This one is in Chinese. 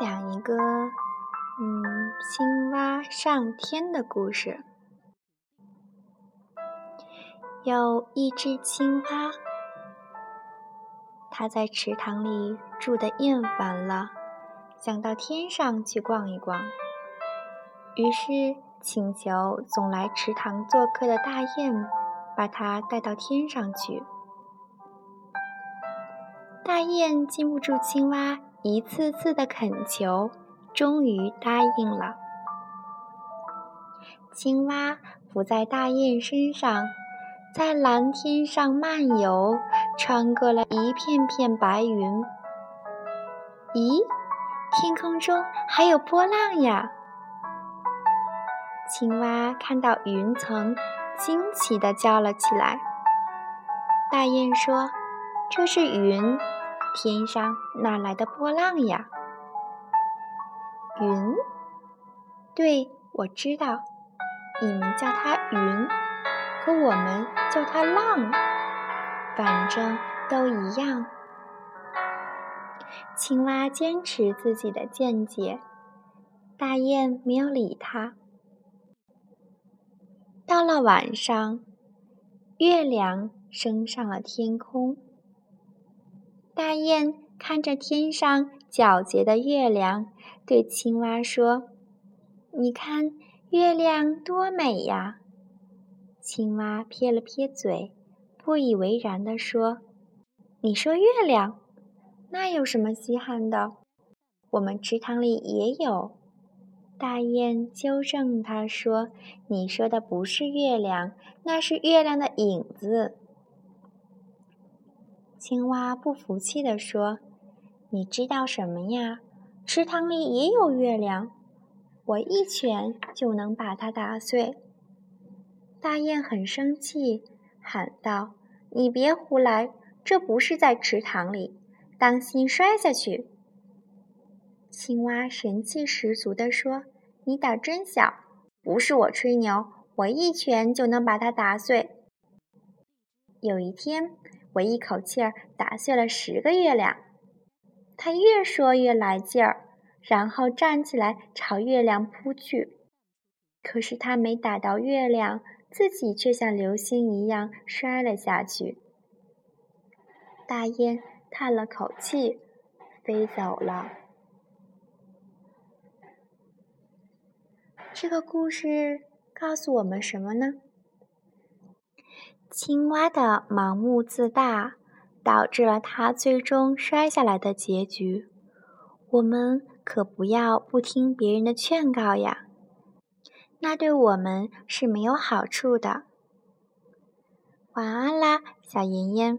讲一个，嗯，青蛙上天的故事。有一只青蛙，它在池塘里住的厌烦了，想到天上去逛一逛。于是请求总来池塘做客的大雁，把它带到天上去。大雁禁不住青蛙一次次的恳求，终于答应了。青蛙伏在大雁身上，在蓝天上漫游，穿过了一片片白云。咦，天空中还有波浪呀！青蛙看到云层，惊奇地叫了起来。大雁说：“这是云。”天上哪来的波浪呀？云，对，我知道，你们叫它云，可我们叫它浪，反正都一样。青蛙坚持自己的见解，大雁没有理它。到了晚上，月亮升上了天空。大雁看着天上皎洁的月亮，对青蛙说：“你看月亮多美呀！”青蛙撇了撇嘴，不以为然地说：“你说月亮，那有什么稀罕的？我们池塘里也有。”大雁纠正他说：“你说的不是月亮，那是月亮的影子。”青蛙不服气地说：“你知道什么呀？池塘里也有月亮，我一拳就能把它打碎。”大雁很生气，喊道：“你别胡来！这不是在池塘里，当心摔下去！”青蛙神气十足地说：“你胆真小，不是我吹牛，我一拳就能把它打碎。”有一天。我一口气儿打碎了十个月亮，他越说越来劲儿，然后站起来朝月亮扑去。可是他没打到月亮，自己却像流星一样摔了下去。大雁叹了口气，飞走了。这个故事告诉我们什么呢？青蛙的盲目自大，导致了它最终摔下来的结局。我们可不要不听别人的劝告呀，那对我们是没有好处的。晚安啦，小妍妍。